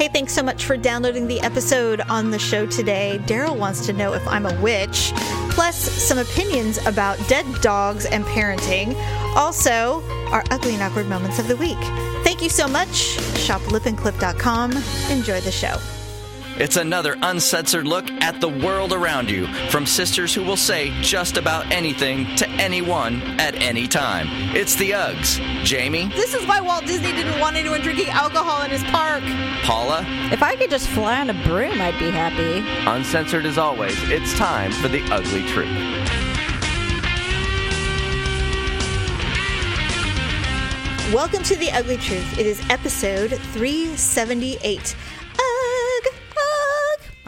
Hey, thanks so much for downloading the episode on the show today. Daryl wants to know if I'm a witch, plus some opinions about dead dogs and parenting. Also, our ugly and awkward moments of the week. Thank you so much. Shop lipandclip.com. Enjoy the show. It's another uncensored look at the world around you from sisters who will say just about anything to anyone at any time. It's the Uggs. Jamie, This is why Walt Disney didn't want anyone drinking alcohol in his park. Paula, If I could just fly on a broom, I'd be happy. uncensored as always, it's time for the ugly truth. Welcome to The Ugly Truth. It is episode 378.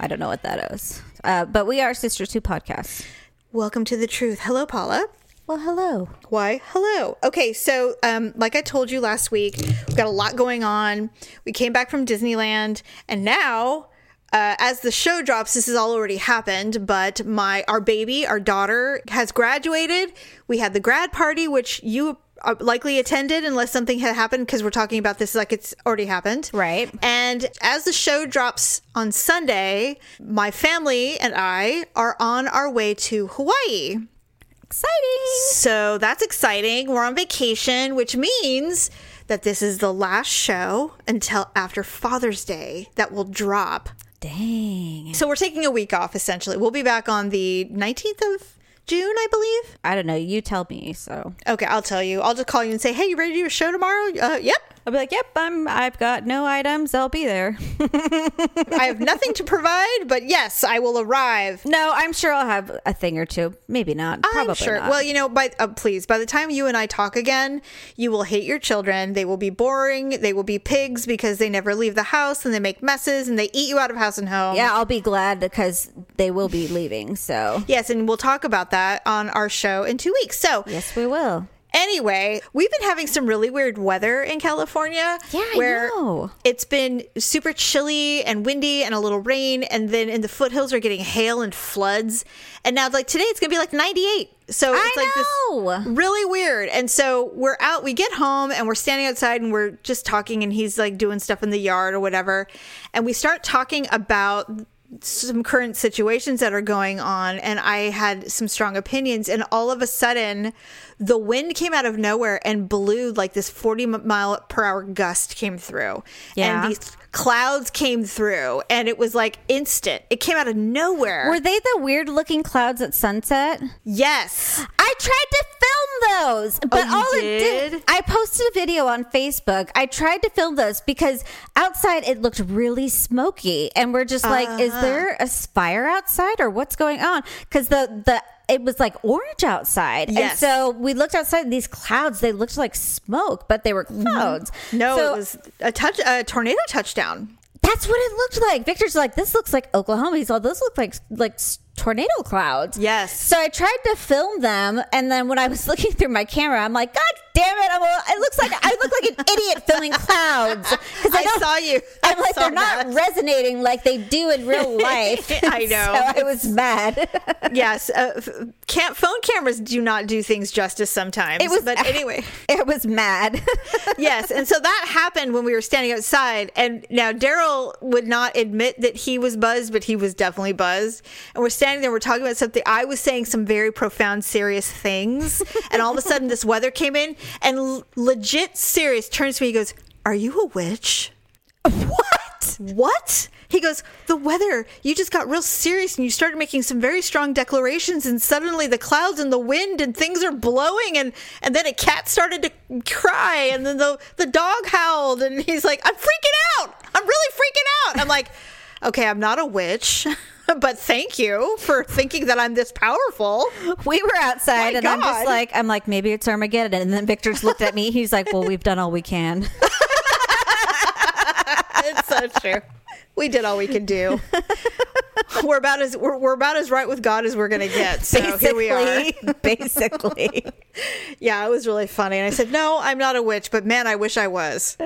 I don't know what that is. Uh, but we are Sisters Two podcasts. Welcome to the truth. Hello, Paula. Well, hello. Why, hello. Okay, so um, like I told you last week, we've got a lot going on. We came back from Disneyland, and now, uh, as the show drops, this has all already happened. But my our baby, our daughter, has graduated. We had the grad party, which you Uh, likely attended, unless something had happened, because we're talking about this like it's already happened, Right. And as the show drops on Sunday, my family and I are on our way to Hawaii. Exciting. So that's exciting. We're on vacation, which means that this is the last show until after Father's Day that will drop. Dang. So we're taking a week off essentially. We'll be back on the 19th of June, I believe. I don't know. You tell me. So Okay, I'll tell you. I'll just call you and say, "Hey, you ready to do a show tomorrow?" Uh, yep. I'll be like, "Yep, I'm. I've got no items. I'll be there." I have nothing to provide, but yes, I will arrive. no, I'm sure I'll have a thing or two. Maybe not. Probably I'm sure. not. Well, you know, by uh, please, by the time you and I talk again, you will hate your children. They will be boring. They will be pigs because they never leave the house and they make messes and they eat you out of house and home. yeah, I'll be glad because they will be leaving. So Yes, and we'll talk about that on our show in two weeks. So, yes, we will. Anyway, we've been having some really weird weather in California. Yeah, I where know. it's been super chilly and windy and a little rain, and then in the foothills we're getting hail and floods. And now, like today, it's gonna be like 98. So it's I know. like this really weird. And so we're out, we get home and we're standing outside and we're just talking, and he's like doing stuff in the yard or whatever. And we start talking about some current situations that are going on and I had some strong opinions and all of a sudden the wind came out of nowhere and blew like this 40 mile per hour gust came through Yeah. and these clouds came through and it was like instant it came out of nowhere Were they the weird looking clouds at sunset? yes I tried to film those, but you all it did? did, I posted a video on Facebook. I tried to film those because outside it looked really smoky, and we're just like, is Uh-huh. there a fire outside or what's going on? Because the the it was like orange outside, and so we looked outside. And these clouds, they looked like smoke, but they were mm-hmm. clouds. no So it was a touch a tornado touchdown That's what it looked like. Victor's like, this looks like Oklahoma. He's all, those look like like tornado clouds. Yes. So I tried to film them, and then when I was looking through my camera, I'm like, God damn it! I'm a, it looks like I look like an idiot filming clouds because I saw you. I'm I like, they're not that. resonating like they do in real life. I know. so I was mad. yes uh, f- phone cameras do not do things justice sometimes It was, but anyway it was mad. yes and so that happened when we were standing outside and now daryl would not admit that he was buzzed but he was definitely buzzed and we're standing there we're talking about something. I was saying some very profound serious things. And all of a sudden this weather came in and l- legit serious turns to me. He goes are you a witch? What? What? He goes the weather. You just got real serious and you started making some very strong declarations and suddenly the clouds and the wind and things are blowing and and then a cat started to cry and then the the dog howled and he's like i'm freaking out. I'm really freaking out. I'm like okay i'm not a witch but thank you for thinking that i'm this powerful we were outside, My and I'm just like, I'm like, maybe it's Armageddon. And then Victor's looked at me. He's like, Well, we've done all we can. it's so true we did all we could do we're about as we're, we're about as right with god as we're gonna get so here we are basically. Yeah, it was really funny. And I said, No, I'm not a witch, but man, I wish I was.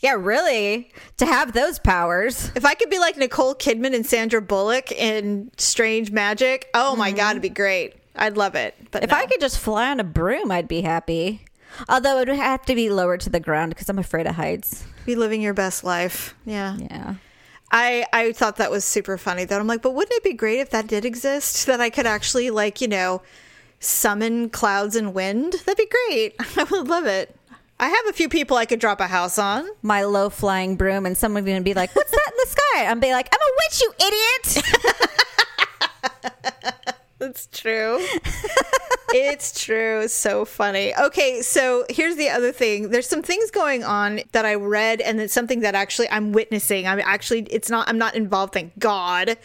Yeah, really. To have those powers. If I could be like Nicole Kidman and Sandra Bullock in Strange Magic, oh my mm-hmm. God, it'd be great. I'd love it. But If no. I could just fly on a broom, I'd be happy. Although it would have to be lower to the ground because I'm afraid of heights. be living your best life. Yeah. Yeah. I I thought that was super funny. Though I'm like, but wouldn't it be great if that did exist? That I could actually like you know summon clouds and wind. That'd be great. I would love it. I have a few people I could drop a house on. My low flying broom, and someone gonna be like, "What's that in the sky?" I'm be like, "I'm a witch, you idiot." That's true. it's true. So funny. Okay, so here's the other thing. There's some things going on that I read, and it's something that actually I'm witnessing. I'm actually, it's not, I'm not involved, thank God.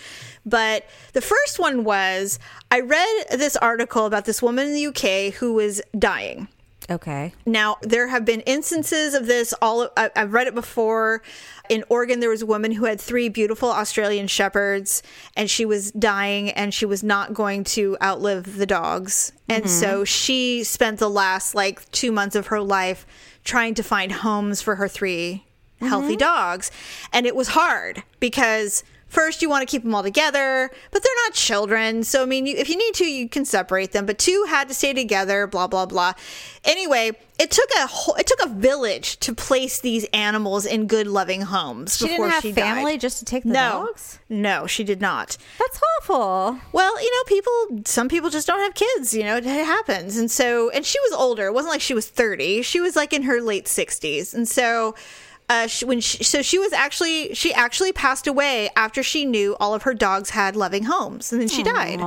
But the first one was I read this article about this woman in the UK who was dying. Okay. Now, there have been instances of this. All I- I've read it before. In Oregon, there was a woman who had three beautiful Australian shepherds, and she was dying, and she was not going to outlive the dogs, and so mm-hmm. she spent the last like two months of her life trying to find homes for her 3 healthy mm-hmm. dogs, and it was hard because first you want to keep them all together but they're not children so i mean you, if you need to you can separate them but two had to stay together blah blah blah anyway it took a whole, it took a village to place these animals in good loving homes She before didn't have she family died. just to take the no dogs. no she did not That's awful. well, you know, people, some people just don't have kids, you know, it happens. And so, and she was older. It wasn't like she was 30. She was like in her late 60s. And so, uh, she, when she, so she was actually, she actually passed away after she knew all of her dogs had loving homes. And then she died.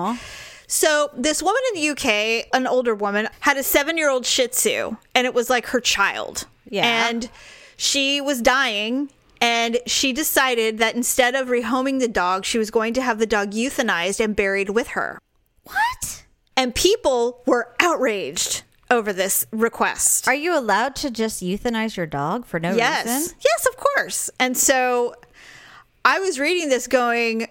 So this woman in the UK, an older woman, had a seven year old Shih Tzu, and it was like her child. Yeah. And she was dying, and she decided that instead of rehoming the dog, she was going to have the dog euthanized and buried with her. What? And people were outraged over this request. Are you allowed to just euthanize your dog for no yes. reason? Yes, Yes, of course. And so I was reading this going,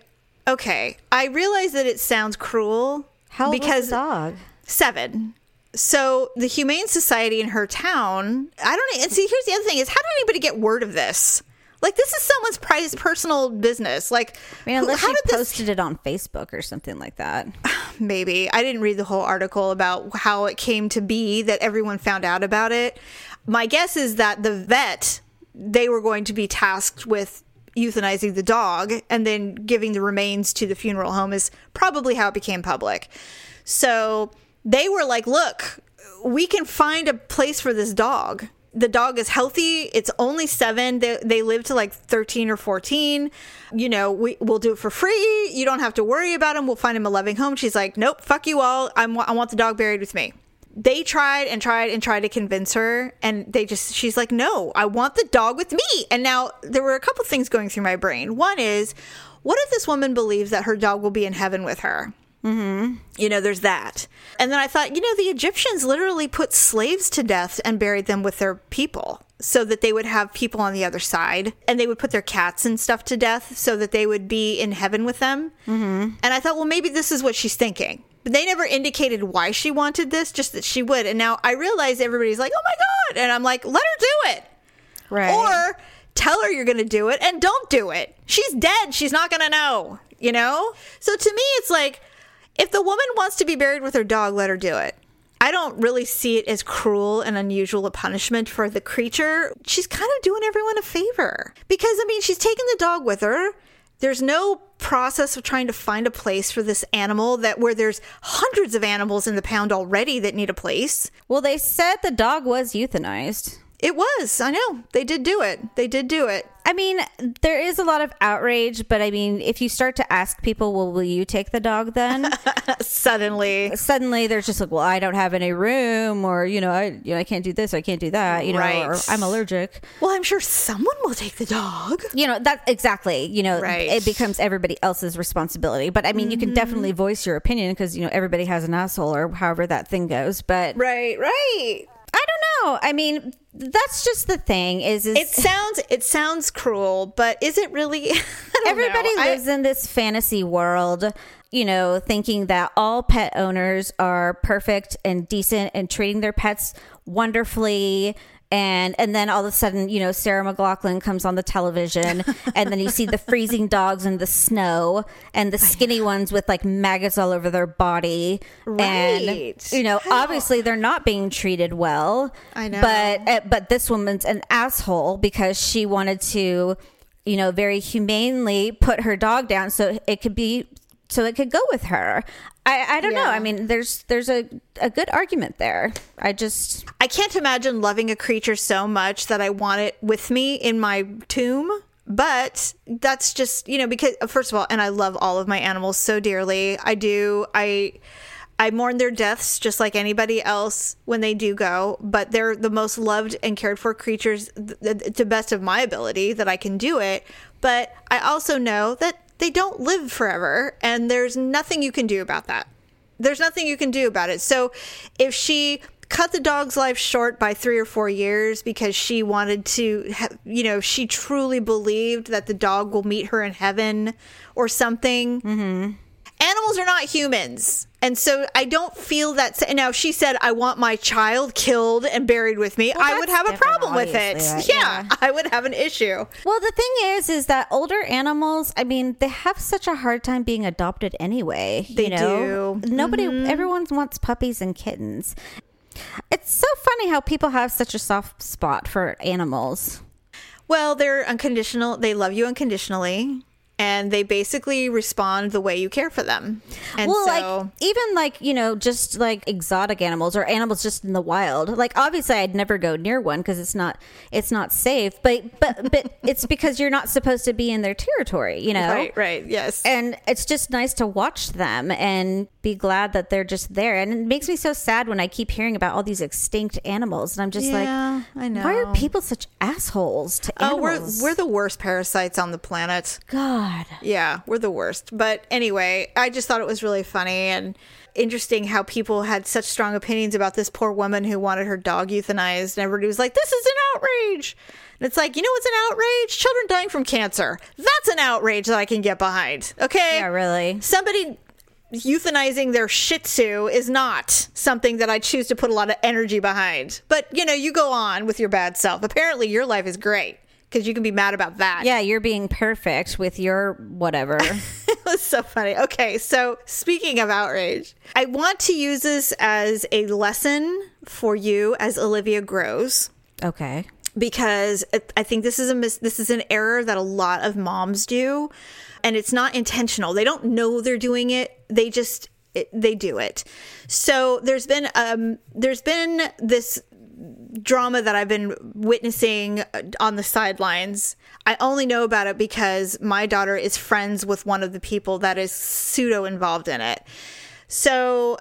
okay, I realize that it sounds cruel. How old because the dog? seven. So the Humane Society in her town, I don't. And see, here's the other thing: is how did anybody get word of this? Like, this is someone's price, personal business. Like, I mean, who- unless how she did this? posted it on Facebook or something like that. Maybe I didn't read the whole article about how it came to be that everyone found out about it. My guess is that the vet they were going to be tasked with euthanizing the dog and then giving the remains to the funeral home is probably how it became public. So they were like, "Look, we can find a place for this dog." The dog is healthy. It's only seven. They, they live to like 13 or 14. You know, we, we'll do it for free. You don't have to worry about him. We'll find him a loving home. She's like, nope, fuck you all. I'm, I want the dog buried with me. They tried and tried and tried to convince her. And they just, she's like, no, I want the dog with me. And now there were a couple things going through my brain. One is, what if this woman believes that her dog will be in heaven with her? You know, there's that. And then I thought, you know, the Egyptians literally put slaves to death and buried them with their people so that they would have people on the other side. And they would put their cats and stuff to death so that they would be in heaven with them. Mm-hmm. And I thought, well, maybe this is what she's thinking. But they never indicated why she wanted this, just that she would. And now I realize everybody's like, oh my God. And I'm like, let her do it. Right. Or tell her you're going to do it and don't do it. She's dead. She's not going to know, you know? So to me, it's like if the woman wants to be buried with her dog, let her do it. I don't really see it as cruel and unusual a punishment for the creature. She's kind of doing everyone a favor because, I mean, she's taking the dog with her. There's no process of trying to find a place for this animal that where there's hundreds of animals in the pound already that need a place. well, they said the dog was euthanized. It was. I know. They did do it. They did do it. I mean, there is a lot of outrage, but I mean, if you start to ask people, well, will you take the dog then? Suddenly. Suddenly there's just like, well, I don't have any room, or, you know, I, you know, I can't do this, I can't do that, you know, Right. or I'm allergic. Well, I'm sure someone will take the dog. You know, that exactly, you know, Right. Mm-hmm. it becomes everybody else's responsibility. But I mean, you can definitely voice your opinion because, you know, everybody has an asshole or however that thing goes. But Right, right. I. I mean, that's just the thing is, is It sounds it sounds cruel, but is it really? Everybody know. I- lives in this fantasy world you know thinking that all pet owners are perfect and decent and treating their pets wonderfully and and then all of a sudden you know Sarah McLachlan comes on the television and then you see the freezing dogs in the snow and the skinny ones with like maggots all over their body and you know obviously they're not being treated well I know. but uh, but this woman's an asshole because she wanted to you know, very humanely put her dog down so it could be so it could go with her. I, I don't know. I mean, there's there's a, a good argument there. I just I can't imagine loving a creature so much that I want it with me in my tomb. But that's just, you know, because uh, first of all, and I love all of my animals so dearly. I do. I I mourn their deaths just like anybody else when they do go, but they're the most loved and cared for creatures th- th- to best of my ability that I can do it. But I also know that they don't live forever and there's nothing you can do about that. There's nothing you can do about it. So if she cut the dog's life short by three or four years because she wanted to, you know, she truly believed that the dog will meet her in heaven or something. Mm-hmm. Animals are not humans. And so I don't feel that. Now, if she said, I want my child killed and buried with me, I would have a problem with it. right? Yeah, I would have an issue. Well, the thing is, is that older animals, I mean, they have such a hard time being adopted anyway. They you know? do. Nobody, mm-hmm. everyone wants puppies and kittens. It's so funny how people have such a soft spot for animals. Well, they're unconditional. They love you unconditionally. And they basically respond the way you care for them. And well, so, like even like you know, just like exotic animals or animals just in the wild. Like obviously, I'd never go near one because it's not it's not safe. But but but it's because you're not supposed to be in their territory. You know, right, right, yes. and it's just nice to watch them and be glad that they're just there and it makes me so sad when i keep hearing about all these extinct animals and i'm just Yeah, like I know. why are people such assholes to oh, we're we're the worst parasites on the planet. god Yeah, we're the worst. But anyway, I just thought it was really funny and interesting how people had such strong opinions about this poor woman who wanted her dog euthanized. And everybody was like, this is an outrage. And it's like, you know what's an outrage? Children dying from cancer. That's an outrage that I can get behind. Okay? yeah really Somebody euthanizing their shih tzu is not something that I choose to put a lot of energy behind. But, you know, you go on with your bad self. Apparently, your life is great because you can be mad about that. yeah you're being perfect with your whatever it was so funny. Okay, so speaking of outrage, I want to use this as a lesson for you as Olivia grows okay because I think this is a mis- this is an error that a lot of moms do, and it's not intentional. They don't know they're doing it. They just it, they do it. So there's been um there's been this drama that I've been witnessing uh, on the sidelines. I only know about it because my daughter is friends with one of the people that is pseudo involved in it. So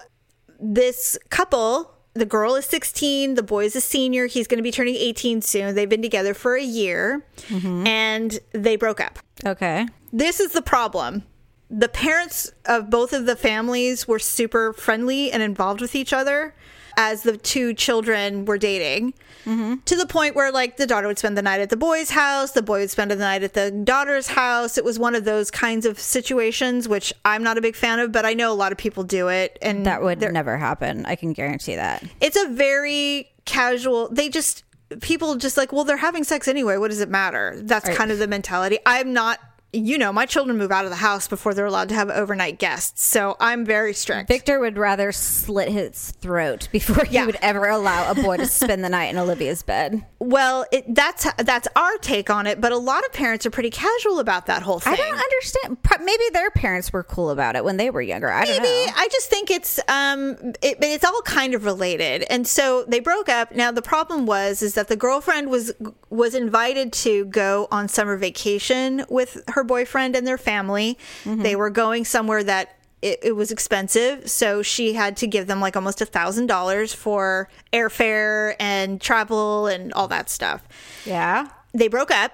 this couple, the girl is 16, the boy is a senior. He's going to be turning 18 soon. They've been together for a year mm-hmm. and they broke up. okay This is the problem. The parents of both of the families were super friendly and involved with each other as the two children were dating. To the point where like the daughter would spend the night at the boy's house the boy would spend the night at the daughter's house. It was one of those kinds of situations which i'm not a big fan of but i know a lot of people do it and that would never happen. I can guarantee that. It's a very casual they just people just like well they're having sex anyway. What does it matter? That's kind of the mentality. I'm not you know my children move out of the house before they're allowed to have overnight guests so i'm very strict. Victor would rather slit his throat before he Yeah. would ever allow a boy to spend the night in olivia's bed. Well it, that's that's our take on it but a lot of parents are pretty casual about that whole thing i don't understand. Maybe their parents were cool about it when they were younger. I don't Maybe. I just think it's um it, but it's all kind of related. And so they broke up. Now the problem was is that the girlfriend was was invited to go on summer vacation with her boyfriend and their family. Mm-hmm. They were going somewhere that it, it was expensive, so she had to give them like almost a thousand dollars for airfare and travel and all that stuff. Yeah. They broke up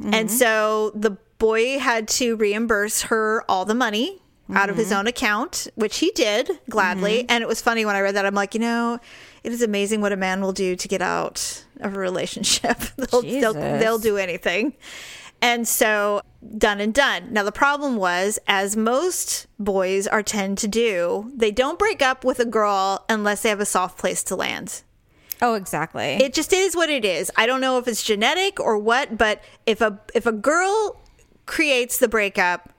and mm-hmm. so the boy had to reimburse her all the money out of his mm-hmm. own account which he did gladly. And it was funny when i read that i'm like you know it is amazing what a man will do to get out of a relationship. They'll, they'll, they'll do anything and so done and done now the problem was as most boys are tend to do they don't break up with a girl unless they have a soft place to land oh exactly it just is what it is. I don't know if it's genetic or what, but if a if a girl creates the breakup,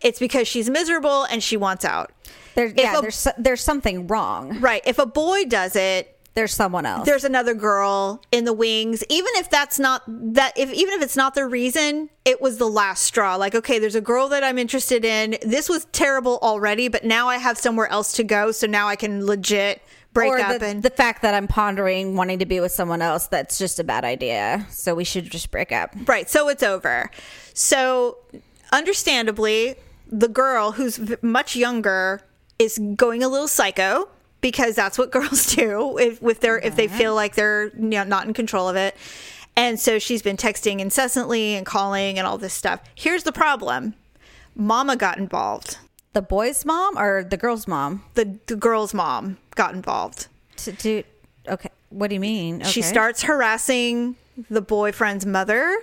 it's because she's miserable and she wants out. There, yeah, a- there's there's something wrong. Right. If a boy does it, there's someone else. there's another girl in the wings. Even if that's not that if even if it's not the reason it was the last straw. Like okay there's a girl that i'm interested in. This was terrible already but now i have somewhere else to go. So now i can legit break or up the, and the fact that I'm pondering wanting to be with someone else, that's just a bad idea. So we should just break up. right. So it's over. So understandably the girl who's much younger is going a little psycho because that's what girls do if with their if they feel like they're you know, not in control of it and so she's been texting incessantly and calling and all this stuff here's the problem mama got involved The boy's mom or the girl's mom? the, the girl's mom got involved To do okay. What do you mean? she starts harassing the boyfriend's mother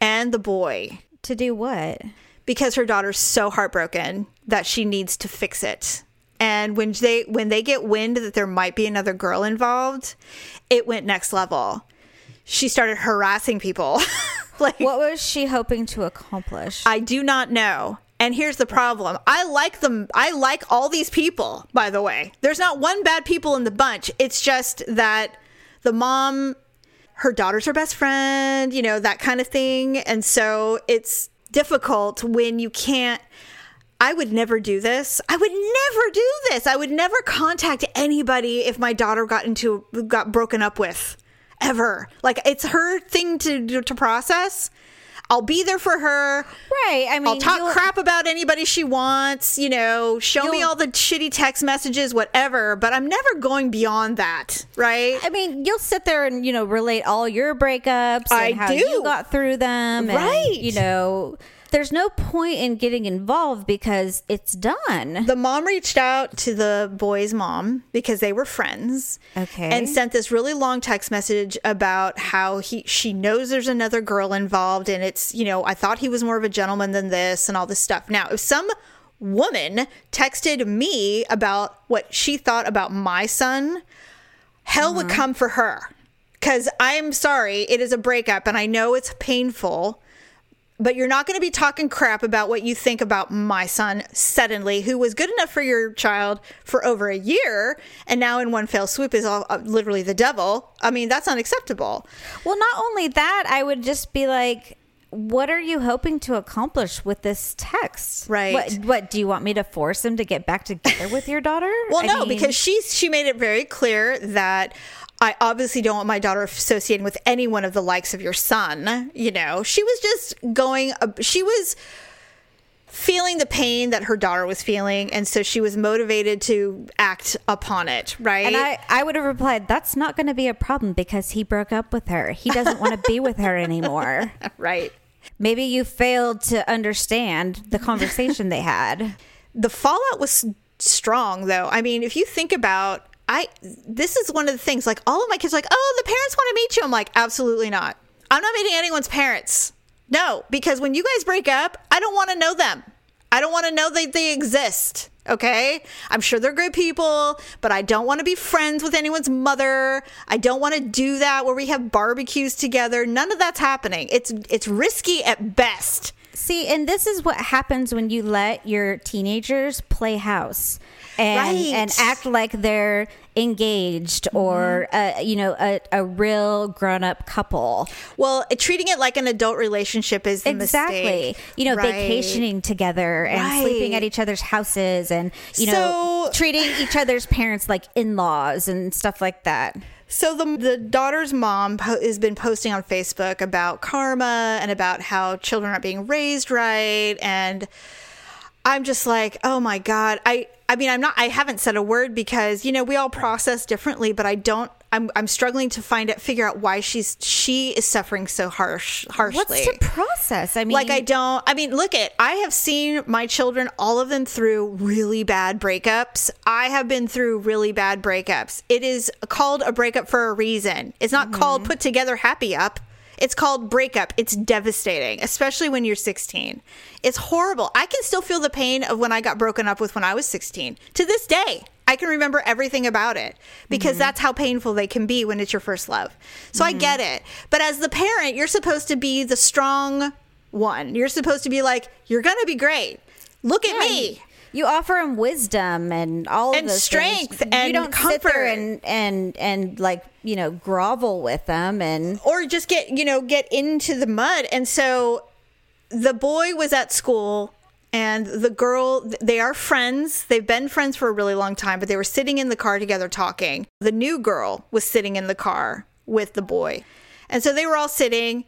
and the boy to do what? because her daughter's so heartbroken that she needs to fix it. And when they when they get wind that there might be another girl involved, it went next level. She started harassing people. like What was she hoping to accomplish? I do not know. And here's the problem. I like them. I like all these people, by the way. There's not one bad people in the bunch. It's just that the mom, her daughter's her best friend, you know, that kind of thing. And so it's difficult when you can't. I would never do this. I would never do this. I would never contact anybody if my daughter got into got broken up with ever. Like it's her thing to to process. I'll be there for her. right. I mean, I'll talk crap about anybody she wants, you know, show me all the shitty text messages, whatever, but I'm never going beyond that, right? I mean, you'll sit there and you know relate all your breakups and I how do. you got through them, and, Right. You know, there's no point in getting involved because it's done. the mom reached out to the boy's mom because they were friends. Okay. And sent this really long text message about how he she knows there's another girl involved and it's, you know, I thought he was more of a gentleman than this and all this stuff. Now, if some woman texted me about what she thought about my son, hell would uh-huh. come for her. Cuz I'm sorry, it is a breakup and I know it's painful but you're not going to be talking crap about what you think about my son suddenly who was good enough for your child for over a year and now in one fell swoop is all, uh, literally the devil i mean that's unacceptable Well, not only that, I would just be like, what are you hoping to accomplish with this text? Right. What, what do you want me to force him to get back together with your daughter? well I no mean, because she's she made it very clear that I obviously don't want my daughter associating with any one of the likes of your son. You know, she was just going, she was feeling the pain that her daughter was feeling. And so she was motivated to act upon it, right? And I, I would have replied, that's not going to be a problem because he broke up with her. He doesn't want to be with her anymore. right. Maybe you failed to understand the conversation they had. the fallout was strong though i mean if you think about i this is one of the things like all of my kids like oh the parents want to meet you. I'm like absolutely not. I'm not meeting anyone's parents. No because when you guys break up i don't want to know them. I don't want to know that they exist okay? I'm sure they're good people but i don't want to be friends with anyone's mother. I don't want to do that where we have barbecues together. None of that's happening. It's it's risky at best. See, and this is what happens when you let your teenagers play house and Right. Mm-hmm. and act like they're engaged or uh, you know a, a real grown up couple. well treating it like an adult relationship is the Exactly. mistake. You know, Right. vacationing together and sleeping at each other's houses and you know treating each other's parents like in-laws and stuff like that. So the the daughter's mom po- has been posting on Facebook about karma and about how children aren't being raised right, and I'm just like, oh my god. I I mean, I'm not. I haven't said a word because you know we all process differently, but I don't. I'm I'm struggling to find it, figure out why she's she is suffering so harsh harshly. What's to process? I mean, like I don't I mean look at I have seen my children all of them through really bad breakups. I have been through really bad breakups. It is called a breakup for a reason. It's not called mm-hmm. put together happy up. It's called breakup. It's devastating, especially when you're 16. It's horrible. I can still feel the pain of when I got broken up with when I was 16. To this day, I can remember everything about it because mm-hmm. that's how painful they can be when it's your first love. So I get mm-hmm. it. But as the parent, you're supposed to be the strong one. You're supposed to be like, you're going to be great. Look at me. You offer them wisdom and all of And those strength things. and you don't sit there comfort. and and and like you know grovel with them and or just get you know get into the mud. And so the boy was at school and the girl they are friends. They've been friends for a really long time but they were sitting in the car together talking. The new girl was sitting in the car with the boy. And so they were all sitting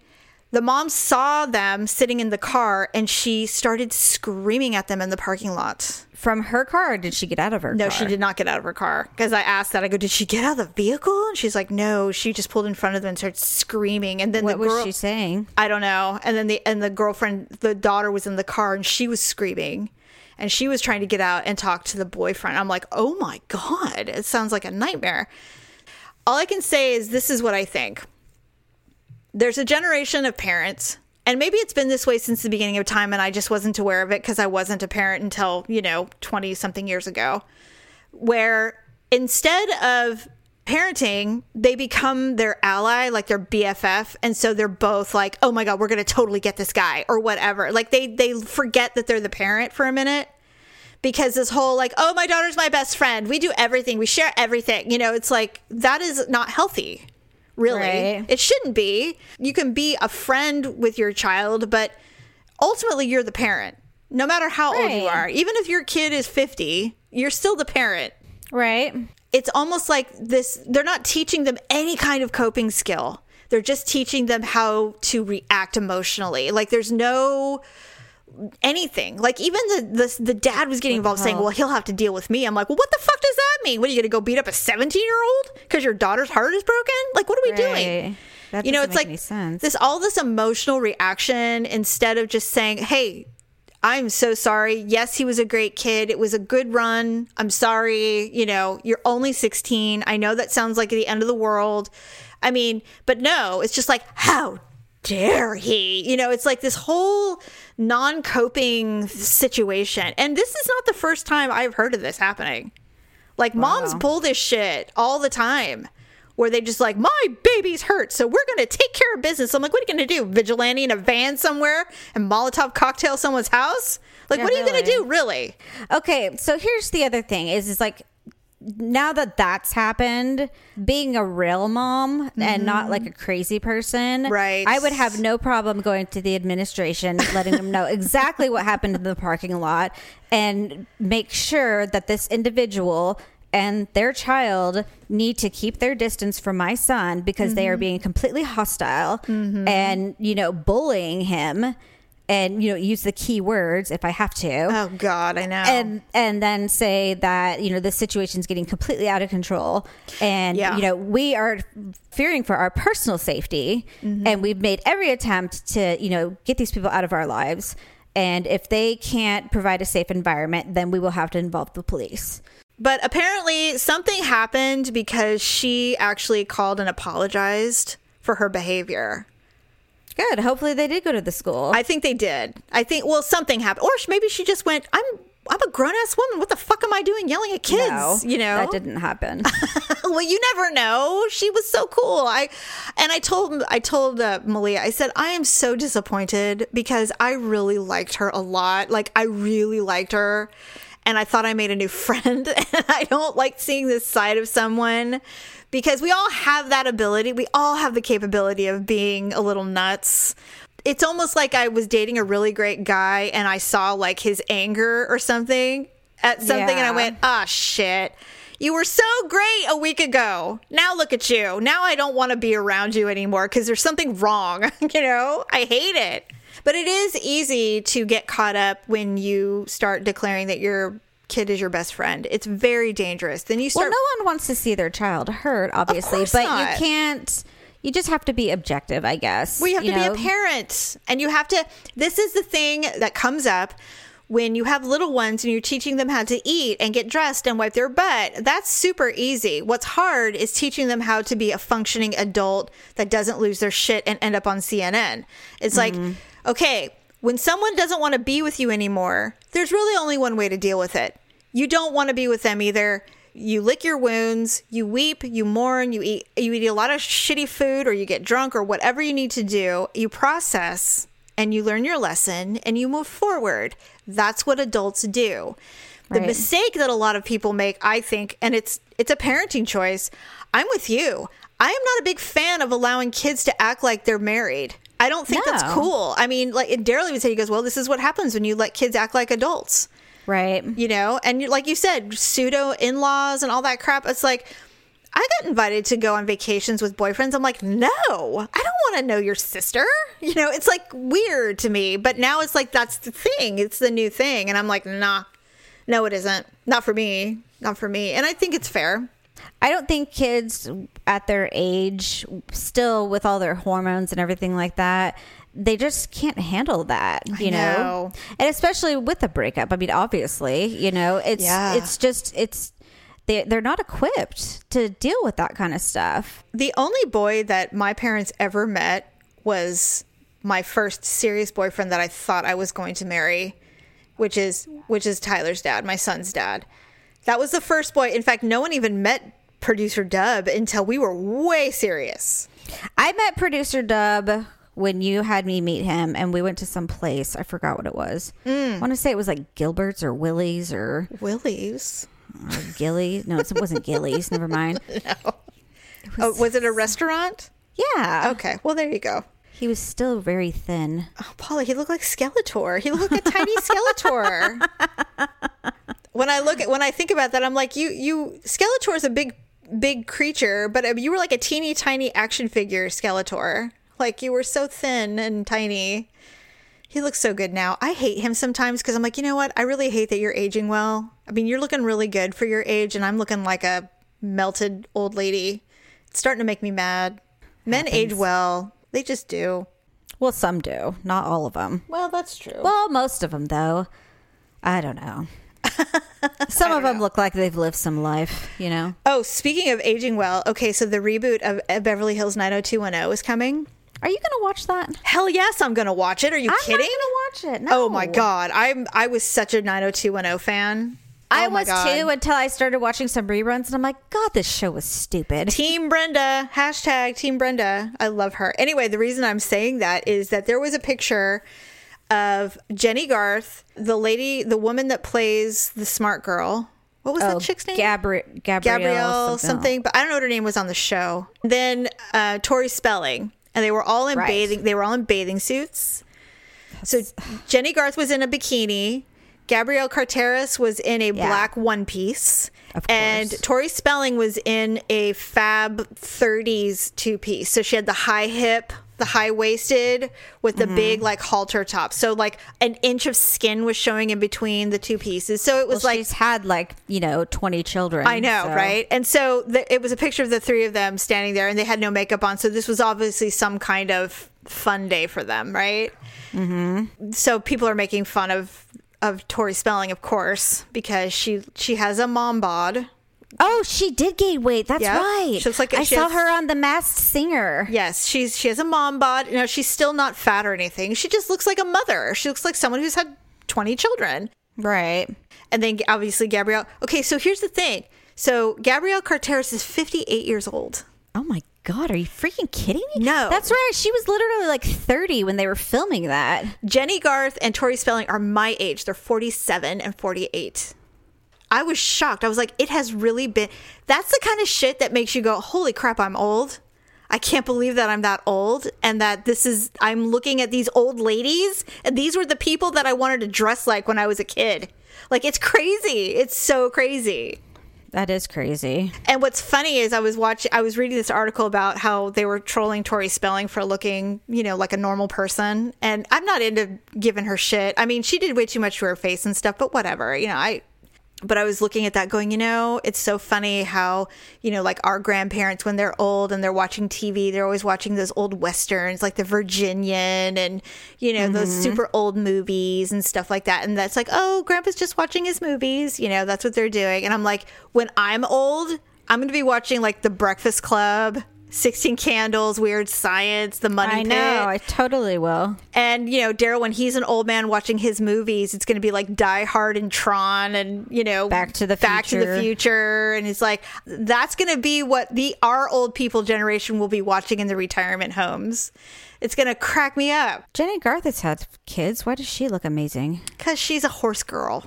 the mom saw them sitting in the car and she started screaming at them in the parking lot from her car. Or did she get out of her? Car? No, car? she did not get out of her car because I asked that. I go, "Did she get out of the vehicle?" And she's like, "No, she just pulled in front of them and started screaming." And then What the was she saying? I don't know. And then the and the girlfriend, the daughter was in the car and she was screaming, and she was trying to get out and talk to the boyfriend. I'm like, "Oh my god, it sounds like a nightmare." All I can say is this is what I think. There's a generation of parents and maybe it's been this way since the beginning of time and I just wasn't aware of it because I wasn't a parent until, you know, 20 something years ago, where instead of parenting, they become their ally, like their BFF, and so they're both like, "Oh my god, we're going to totally get this guy" or whatever. Like they they forget that they're the parent for a minute because this whole like, "Oh, my daughter's my best friend. We do everything. We share everything." You know, it's like that is not healthy really. Right. It shouldn't be. You can be a friend with your child, but ultimately you're the parent. No matter how old you are, even if your kid is 50, you're still the parent. Right. It's almost like this they're not teaching them any kind of coping skill. They're just teaching them how to react emotionally. Like there's no anything. Like even the the, the dad was getting involved saying, "Well, he'll have to deal with me." I'm like, "Well, what the fuck does that mean? What are you going to go beat up a 17-year-old cuz your daughter's heart is broken? Like what are we Right. doing?" That you know, it's like this all this emotional reaction instead of just saying, "Hey, I'm so sorry. Yes, he was a great kid. It was a good run. I'm sorry. You know, you're only 16. I know that sounds like the end of the world. I mean, but no, it's just like, how dare he? You know, it's like this whole non coping situation. And this is not the first time I've heard of this happening. Like, moms pull this shit all the time. Where they just like, my baby's hurt, so we're gonna take care of business. I'm like, what are you gonna do? Vigilante in a van somewhere and Molotov cocktail someone's house? Like, Yeah, what are you gonna do, really? Okay, so here's the other thing is is like now that that's happened, being a real mom and not like a crazy person, Mm-hmm. Right. I would have no problem going to the administration, letting them know exactly what happened in the parking lot, and make sure that this individual and their child need to keep their distance from my son because they Mm-hmm. are being completely hostile and you know bullying him and you know use the key words if i have to Oh God, I know. and and then say that you know the situation's getting completely out of control and Yeah. you know we are fearing for our personal safety Mm-hmm. and we've made every attempt to you know get these people out of our lives and if they can't provide a safe environment then we will have to involve the police But apparently, something happened because she actually called and apologized for her behavior. Good hopefully they did go to the school I think they did. I think well, something happened, or maybe she just went. I'm I'm a grown ass woman. What the fuck am I doing yelling at kids? No, you know that didn't happen well, you never know. She was so cool. I and I told I told uh, Malia. I said I am so disappointed because I really liked her a lot. Like I really liked her, and I thought I made a new friend. And I don't like seeing this side of someone because we all have that ability. We all have the capability of being a little nuts. It's almost like I was dating a really great guy and I saw like his anger or something at something and I went, ah, shit. You were so great a week ago. Now look at you. Now I don't want to be around you anymore because there's something wrong. you know, I hate it. But it is easy to get caught up when you start declaring that your kid is your best friend. It's very dangerous. Then you start. well no one wants to see their child hurt obviously but not. you can't you just have to be objective i guess We have you to know? be a parent. And you have to, this is the thing that comes up when you have little ones and you're teaching them how to eat and get dressed and wipe their butt. That's super easy. What's hard is teaching them how to be a functioning adult that doesn't lose their shit and end up on CNN. It's like, mm-hmm. Okay, when someone doesn't want to be with you anymore, there's really only one way to deal with it. You don't want to be with them either. You lick your wounds, you weep, you mourn, you eat you eat a lot of shitty food or you get drunk or whatever you need to do. You process and you learn your lesson and you move forward. That's what adults do. The Right. mistake that a lot of people make, I think, and it's it's a parenting choice. I'm with you. I am not a big fan of allowing kids to act like they're married. I don't think that's cool. I mean, like it Daryl even said, he goes, "Well, this is what happens when you let kids act like adults." Right. you know and like you said pseudo in-laws and all that crap. It's like i got invited to go on vacations with boyfriends. I'm like no i don't want to know your sister. You know it's like weird to me. But now it's like that's the thing. It's the new thing. And i'm like nah no it isn't. Not for me. Not for me. And i think it's fair I don't think kids at their age, still with all their hormones and everything like that, they just can't handle that, you know? know. And especially with a breakup. I mean, obviously, you know, it's Yeah. it's just it's they they're not equipped to deal with that kind of stuff. the only boy that my parents ever met was my first serious boyfriend that I thought I was going to marry, which is which is Tyler's dad, my son's dad. That was the first boy. In fact, no one even met producer Dub until we were way serious. I met producer Dub when you had me meet him and we went to some place. I forgot what it was. Mm. I want to say it was like Gilbert's or Willie's or, Willie's. or. No, it wasn't Gilly's. Never mind. No. Oh, was it a restaurant? Yeah. Okay, well there you go. He was still very thin. Oh, Paula, he looked like Skeletor. He looked like a tiny Skeletor. when I look at when I think about that, I'm like, you you Skeletor is a big big creature, but uh, you were like a teeny tiny action figure Skeletor. Like you were so thin and tiny. He looks so good now. I hate him sometimes because I'm like, you know what? I really hate that you're aging well. I mean, you're looking really good for your age, and I'm looking like a melted old lady. It's starting to make me mad. Men age well. They just do. Well, some do, not all of them. Well, that's true. Well, most of them, though. I don't know. some of them look like they've lived some life, you know? Oh, speaking of aging well, okay, so the reboot of Beverly Hills 90210 is coming. Are you going to watch that? Hell yes, I'm going to watch it. Are you I'm kidding? not going to watch it. Oh my god, I'm I was such a 90210 fan. I Oh was God. too until I started watching some reruns, and I'm like, God, this show was stupid. Team Brenda, hashtag Team Brenda. I love her. Anyway, the reason I'm saying that is that there was a picture of Jennie Garth, the lady, the woman that plays the smart girl. What was that chick's name? Gabri- Gabrielle, Gabrielle something, but I don't know what her name was on the show. Then uh, Tori Spelling, and they were all in Right. bathing. They were all in bathing suits. So Jennie Garth was in a bikini. Gabrielle Carteris was in a Yeah. black one piece. And. Tori Spelling was in a fab 30s two piece. So she had the high hip, the high waisted with the Mm-hmm. big like halter top. So like an inch of skin was showing in between the two pieces. So it was Well, like she's had like, you know, 20 children. I know, so- right? And so the, it was a picture of the three of them standing there, and they had no makeup on. So this was obviously some kind of fun day for them, right? Mm-hmm. So people are making fun of of Tori Spelling, of course, because she she has a mom bod. Oh, she did gain weight. That's right. She looks like- I saw has- her on The Masked Singer. Yes, she's she has a mom bod. No, she's still not fat or anything. She just looks like a mother. She looks like someone who's had twenty children. Right. And then obviously Gabrielle. Okay, so here's the thing. So Gabrielle Carteris is 58 years old. Oh my God, are you freaking kidding me? No. That's right. She was literally like 30 when they were filming that. Jennie Garth and Tori Spelling are my age. They're 47 and 48. I was shocked. I was like, it has really been. That's the kind of shit that makes you go, holy crap, I'm old. I can't believe that I'm that old and that this is, I'm looking at these old ladies and these were the people that I wanted to dress like when I was a kid. Like, it's crazy. It's so crazy. That is crazy. And what's funny is I was watching, I was reading this article about how they were trolling Tori Spelling for looking, you know, like a normal person. And I'm not into giving her shit. I mean, she did way too much to her face and stuff, but whatever, you know, I, but I was looking at that going, you know, it's so funny how, you know, like our grandparents, when they're old and they're watching TV, they're always watching those old westerns like the Virginian and, you know, those mm-hmm. super old movies and stuff like that. And that's like, oh, grandpa's just watching his movies. You know, that's what they're doing. And I'm like, when I'm old, I'm going to be watching like The Breakfast Club 16 Candles, Weird Science, The Money I Pit. know. I totally will. And you know, Daryl, when he's an old man watching his movies, it's going to be like Die Hard and Tron, and you know, Back to the Back to the Future. Future, and it's like that's going to be what the our old people generation will be watching in the retirement homes. It's going to crack me up Jennie Garth has had kids. Why does she look amazing? because she's a horse girl.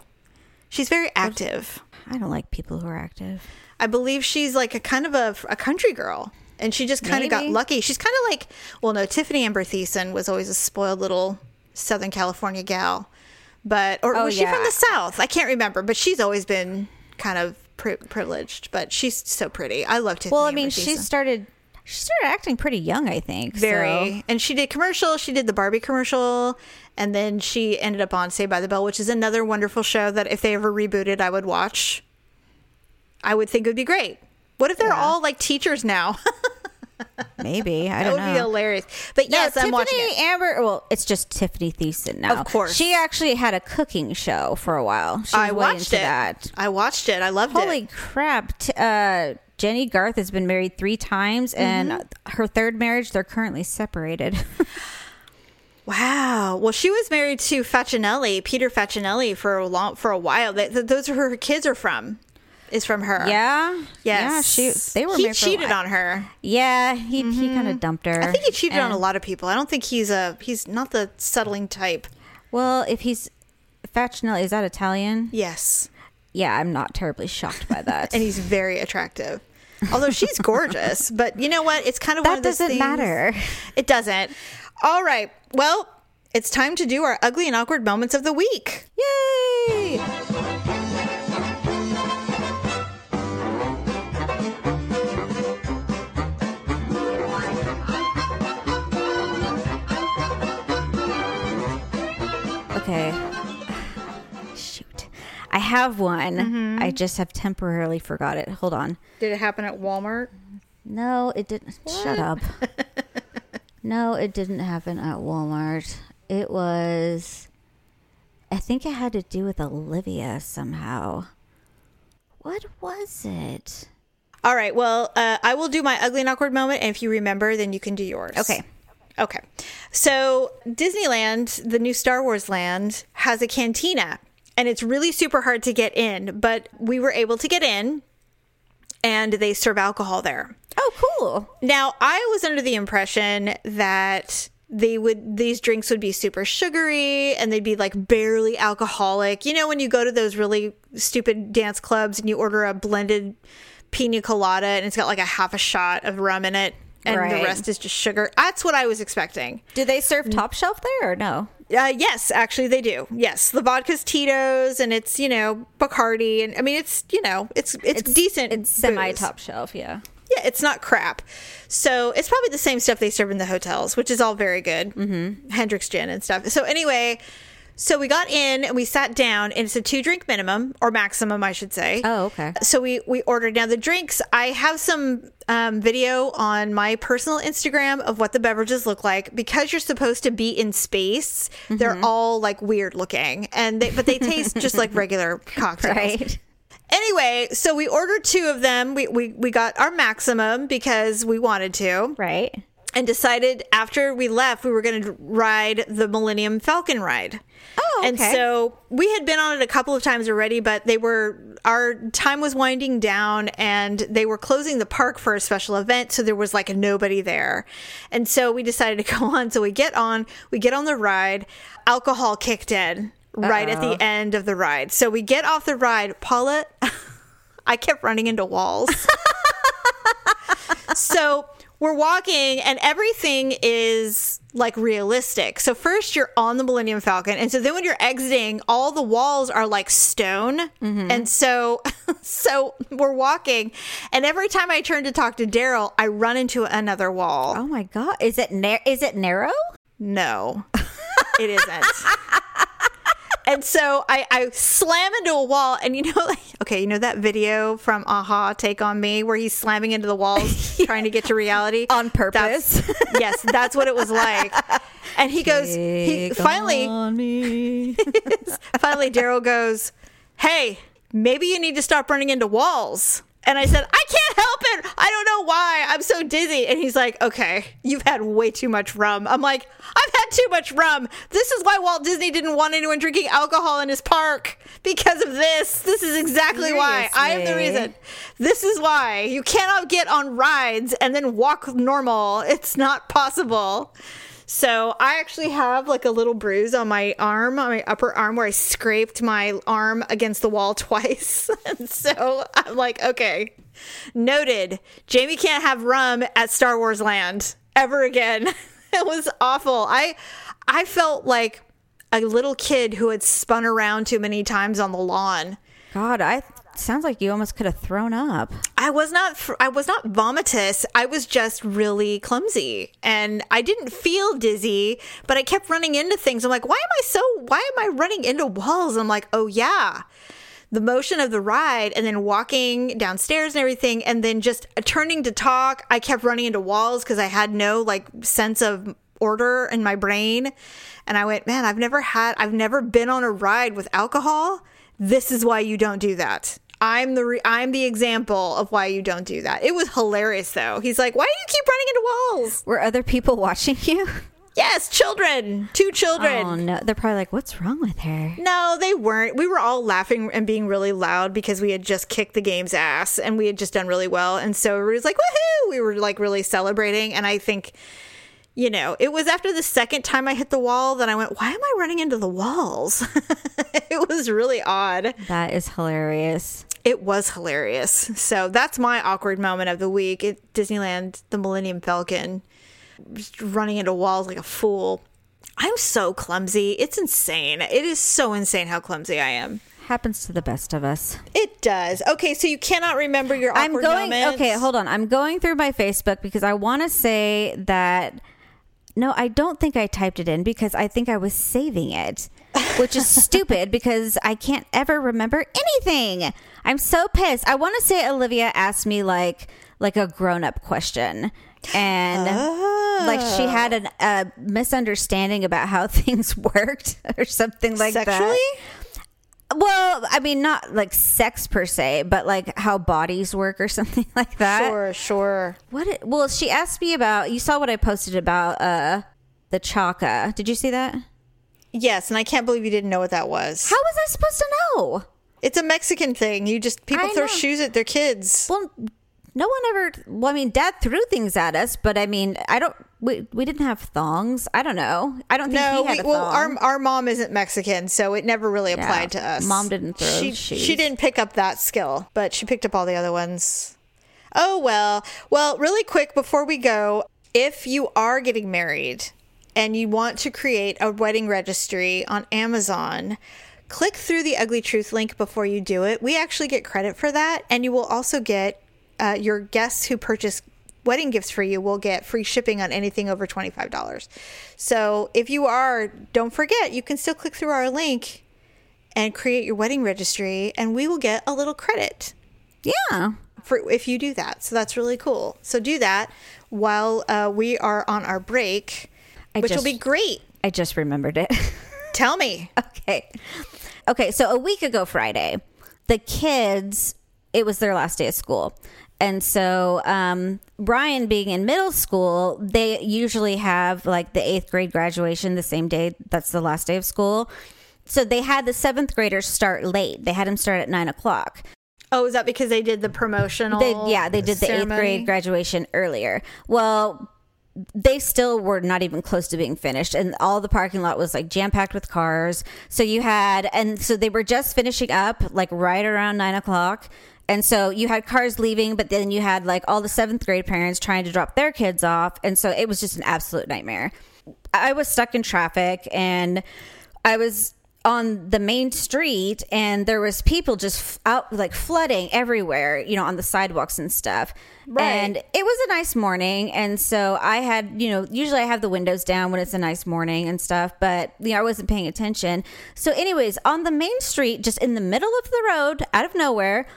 She's very active. I don't like people who are active. I believe she's like a kind of a, a country girl. And she just kind of got lucky. She's kind of like, well, no, Tiffani Amber Thiessen was always a spoiled little Southern California gal. But, or Oh, was she from the South? I can't remember. But she's always been kind of pri- privileged. But she's so pretty. I love Tiffani Well, I Amber mean, she Thiessen. started she started acting pretty young, I think. very. so- And she did commercials. She did the Barbie commercial. And then she ended up on Saved by the Bell, which is another wonderful show that if they ever rebooted, I would watch. I would think it would be great. What if they're Yeah. all like teachers now? maybe I That don't know. That would be hilarious. But No, yes, I'm Tiffani watching it. Amber. Well, it's just Tiffani Thiessen now. Of course. she actually had a cooking show for a while. She I watched it. That. I watched it. I loved Holy it. Holy crap! T- uh, Jennie Garth has been married three times, and Mm-hmm. her third marriage, they're currently separated. Wow. Well, she was married to Facinelli, Peter Facinelli, for a long for a while. That those are who her kids are from. Is from her. yeah, Yes. yeah. She they were He married for a cheated on her. Yeah, he he mm-hmm. kind of dumped her. I think he cheated on a lot of people. I don't think he's a he's not the settling type. Well, if he's Facinelli, is that Italian? Yes. Yeah, I'm not terribly shocked by that. And he's very attractive. Although she's gorgeous, but you know what? It's kind of one that of doesn't things- matter. It doesn't. All right. Well, it's time to do our ugly and awkward moments of the week. Yay! Have one. Mm-hmm. I just have temporarily forgot it. Hold on. Did it happen at Walmart? No, it didn't. Shut up. no, it didn't happen at Walmart. It was. I think it had to do with Olivia somehow. What was it? All right. Well, uh, I will do my ugly and awkward moment, and if you remember, then you can do yours. Okay. Okay. So Disneyland, the new Star Wars land, has a cantina, and it's really super hard to get in, but we were able to get in, and they serve alcohol there. Oh, cool. Now, I was under the impression that they would these drinks would be super sugary and they'd be like barely alcoholic. You know when you go to those really stupid dance clubs and you order a blended pina colada and it's got like a half a shot of rum in it and the rest is just sugar. That's what I was expecting. Do they serve top shelf there or no? Uh, yes, actually they do. Yes, the vodka's Tito's and it's you know Bacardi and I mean it's you know it's it's, decent. It's semi top shelf, yeah. Yeah, it's not crap. So it's probably the same stuff they serve in the hotels, which is all very good. Mm-hmm. Hendrick's gin and stuff. So anyway, so we got in and we sat down, and it's a two drink minimum or maximum, I should say. Oh, okay. So we we ordered now the drinks. I have some um, video on my personal Instagram of what the beverages look like because you're supposed to be in space. They're all like weird looking, and they, but they taste just like regular cocktails. Right. Anyway, so we ordered two of them. We, we we got our maximum because we wanted to, Right. And decided after we left we were going to ride the Millennium Falcon ride. Oh, okay. And so we had been on it a couple of times already, but they were our time was winding down and they were closing the park for a special event, so there was like nobody there. And so we decided to go on. So we get on, we get on the ride, alcohol kicked in right at the end of the ride. So we get off the ride, Paula I kept running into walls. so we're walking and everything is like realistic. So first you're on the Millennium Falcon and so then when you're exiting all the walls are like stone. Mm-hmm. And so so we're walking and every time I turn to talk to Daryl, I run into another wall. Oh my god. Is it nar- is it narrow? No. It isn't. And so I, I slam into a wall, and you know, like, okay, you know that video from Aha, Take on Me, where he's slamming into the walls trying to get to reality On purpose. That's- yes, that's what it was like. And he goes, he finally, finally, Daryl goes, "Hey, maybe you need to stop running into walls." And I said, "I can't help it. I I don't know why. I'm so dizzy. And he's like, okay, you've had way too much rum. I'm like, I've had too much rum. This is why Walt Disney didn't want anyone drinking alcohol in his park because of this. This is exactly why. I am the reason. This is why. You cannot get on rides and then walk normal. It's not possible. So I actually have like a little bruise on my arm, on my upper arm, where I scraped my arm against the wall twice. and so I'm like, okay, noted. Jamie can't have rum at Star Wars Land ever again. it was awful. I I felt like a little kid who had spun around too many times on the lawn. God, I sounds like you almost could have thrown up. I was not I was not vomitous. I was just really clumsy and I didn't feel dizzy, but I kept running into things. I'm like, "Why am I so why am I running into walls?" I'm like, "Oh yeah." The motion of the ride and then walking downstairs and everything and then just turning to talk, I kept running into walls cuz I had no like sense of order in my brain. And I went, "Man, I've never had I've never been on a ride with alcohol. This is why you don't do that." I'm the re- I'm the example of why you don't do that. It was hilarious though. He's like, "Why do you keep running into walls?" Were other people watching you? Yes, children, two children. Oh no, they're probably like, "What's wrong with her?" No, they weren't. We were all laughing and being really loud because we had just kicked the game's ass and we had just done really well. And so it was like, woohoo! We were like really celebrating. And I think, you know, it was after the second time I hit the wall that I went, why am I running into the walls? it was really odd. That is hilarious. It was hilarious. So that's my awkward moment of the week at Disneyland, the Millennium Falcon, just running into walls like a fool. I'm so clumsy. It's insane. It is so insane how clumsy I am. Happens to the best of us. It does. Okay, so you cannot remember your I'm going. moments. Okay, hold on. I'm going through my Facebook because I want to say that. No, I don't think I typed it in because I think I was saving it, which is stupid because I can't ever remember anything. I'm so pissed. I want to say Olivia asked me like like a grown up question, and oh. Like she had an, a misunderstanding about how things worked or something like that. Well, I mean, not like sex per se, but like how bodies work or something like that. Sure, sure. What? It, well, she asked me about. You saw what I posted about uh the chancla. Did you see that? Yes, and I can't believe you didn't know what that was. How was I supposed to know? It's a Mexican thing. You just people I throw know. shoes at their kids. Well, no one ever. Well, I mean, Dad threw things at us, but I mean, I don't. We we didn't have thongs. I don't know. I don't think No, he had we, well, our our mom isn't Mexican, so it never really applied to us. Mom didn't throw she, shoes. She didn't pick up that skill, but she picked up all the other ones. Oh well. Well, really quick before we go, if you are getting married and you want to create a wedding registry on Amazon, click through the Ugly Truth link before you do it. We actually get credit for that, and you will also get uh, your guests who purchase wedding gifts for you will get free shipping on anything over $25. So if you are, don't forget, you can still click through our link and create your wedding registry, and we will get a little credit yeah. for if you do that. So that's really cool. So do that while uh, we are on our break, I which will be great. I just remembered it. Tell me. okay. Okay, so a week ago Friday, the kids, it was their last day of school. And so, um, Brian being in middle school, they usually have like the eighth grade graduation the same day. That's the last day of school. So they had the seventh graders start late. They had them start at nine o'clock. Oh, is that because they did the promotional? They, yeah, they did the eighth grade graduation earlier. Well, they still were not even close to being finished, and all the parking lot was like jam packed with cars. So you had, and so they were just finishing up like right around nine o'clock. And so you had cars leaving, but then you had like all the seventh grade parents trying to drop their kids off. And so it was just an absolute nightmare. I was stuck in traffic and I was on the main street and there was people just f- out like flooding everywhere you know on the sidewalks and stuff Right. and it was a nice morning and so i had you know usually i have the windows down when it's a nice morning and stuff but you know i wasn't paying attention so anyways on the main street just in the middle of the road out of nowhere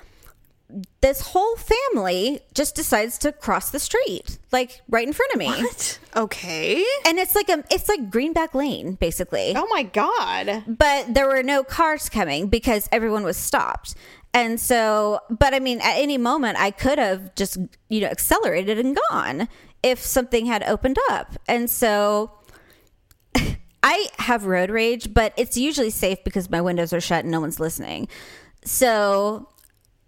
this whole family just decides to cross the street like right in front of me What? Okay. and it's like a it's like greenback lane basically Oh my god. but there were no cars coming because everyone was stopped And so, but I mean, at any moment, I could have just, you know, accelerated and gone if something had opened up. And so I have road rage, but it's usually safe because my windows are shut and no one's listening. So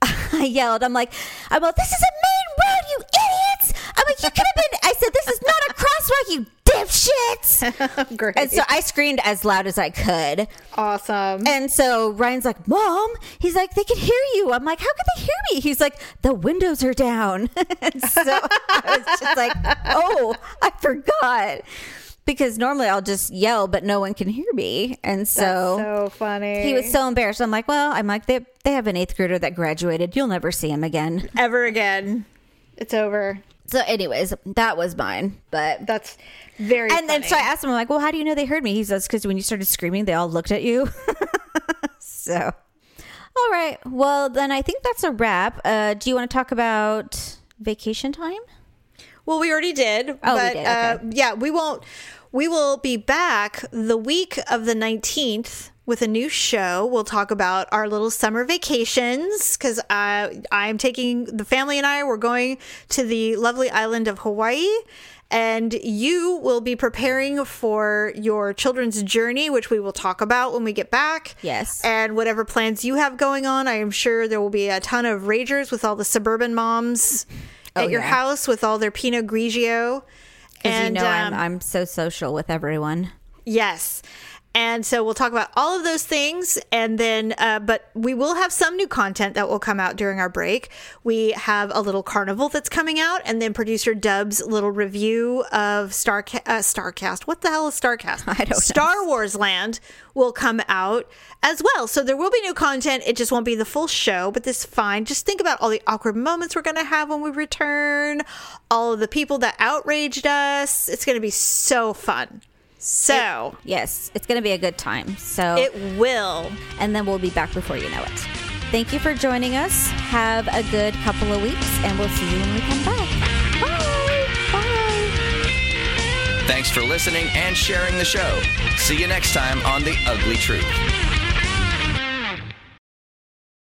I yelled, I'm like, I'm like, this is a main road, you idiots. I'm like, you could have been, I said, this is not a crosswalk, you dipshits. Great. And so I screamed as loud as I could. awesome. And so Ryan's like, Mom, he's like, they can hear you. I'm like, how could they hear me? He's like, the windows are down. and so I was just like, oh, I forgot. Because normally I'll just yell, but no one can hear me. And so, so funny. he was so embarrassed. I'm like, well, I'm like, they, they have an eighth grader that graduated. You'll never see him again. ever again. It's over. So, anyways, that was mine. But That's very. and then so I asked him, I'm like, well, how do you know they heard me? He says, because when you started screaming, they all looked at you. so, all right. Well, then I think that's a wrap. Uh, do you want to talk about vacation time? Well, we already did. Oh, we but, did, Uh, yeah, we won't. We will be back the week of the 19th with a new show. We'll talk about our little summer vacations because uh, I'm taking the family and I, we're going to the lovely island of Hawaii. And you will be preparing for your children's journey, which we will talk about when we get back. Yes. And whatever plans you have going on, I am sure there will be a ton of ragers with all the suburban moms at Oh, your yeah. house with all their Pinot Grigio. And you know I'm, um, I'm so social with everyone. yes. And so we'll talk about all of those things. And then, uh, but we will have some new content that will come out during our break. We have a little carnival that's coming out, and then producer Dub's little review of Star uh, Starcast. What the hell is Starcast? I don't know. Star Wars Land will come out as well. So there will be new content. It just won't be the full show, but this is fine. Just think about all the awkward moments we're going to have when we return, all of the people that outraged us. It's going to be so fun. So Yes, it's going to be a good time. So, it will. and then we'll be back before you know it. Thank you for joining us. Have a good couple of weeks, and we'll see you when we come back. Bye. Bye. Thanks for listening and sharing the show. See you next time on The Ugly Truth.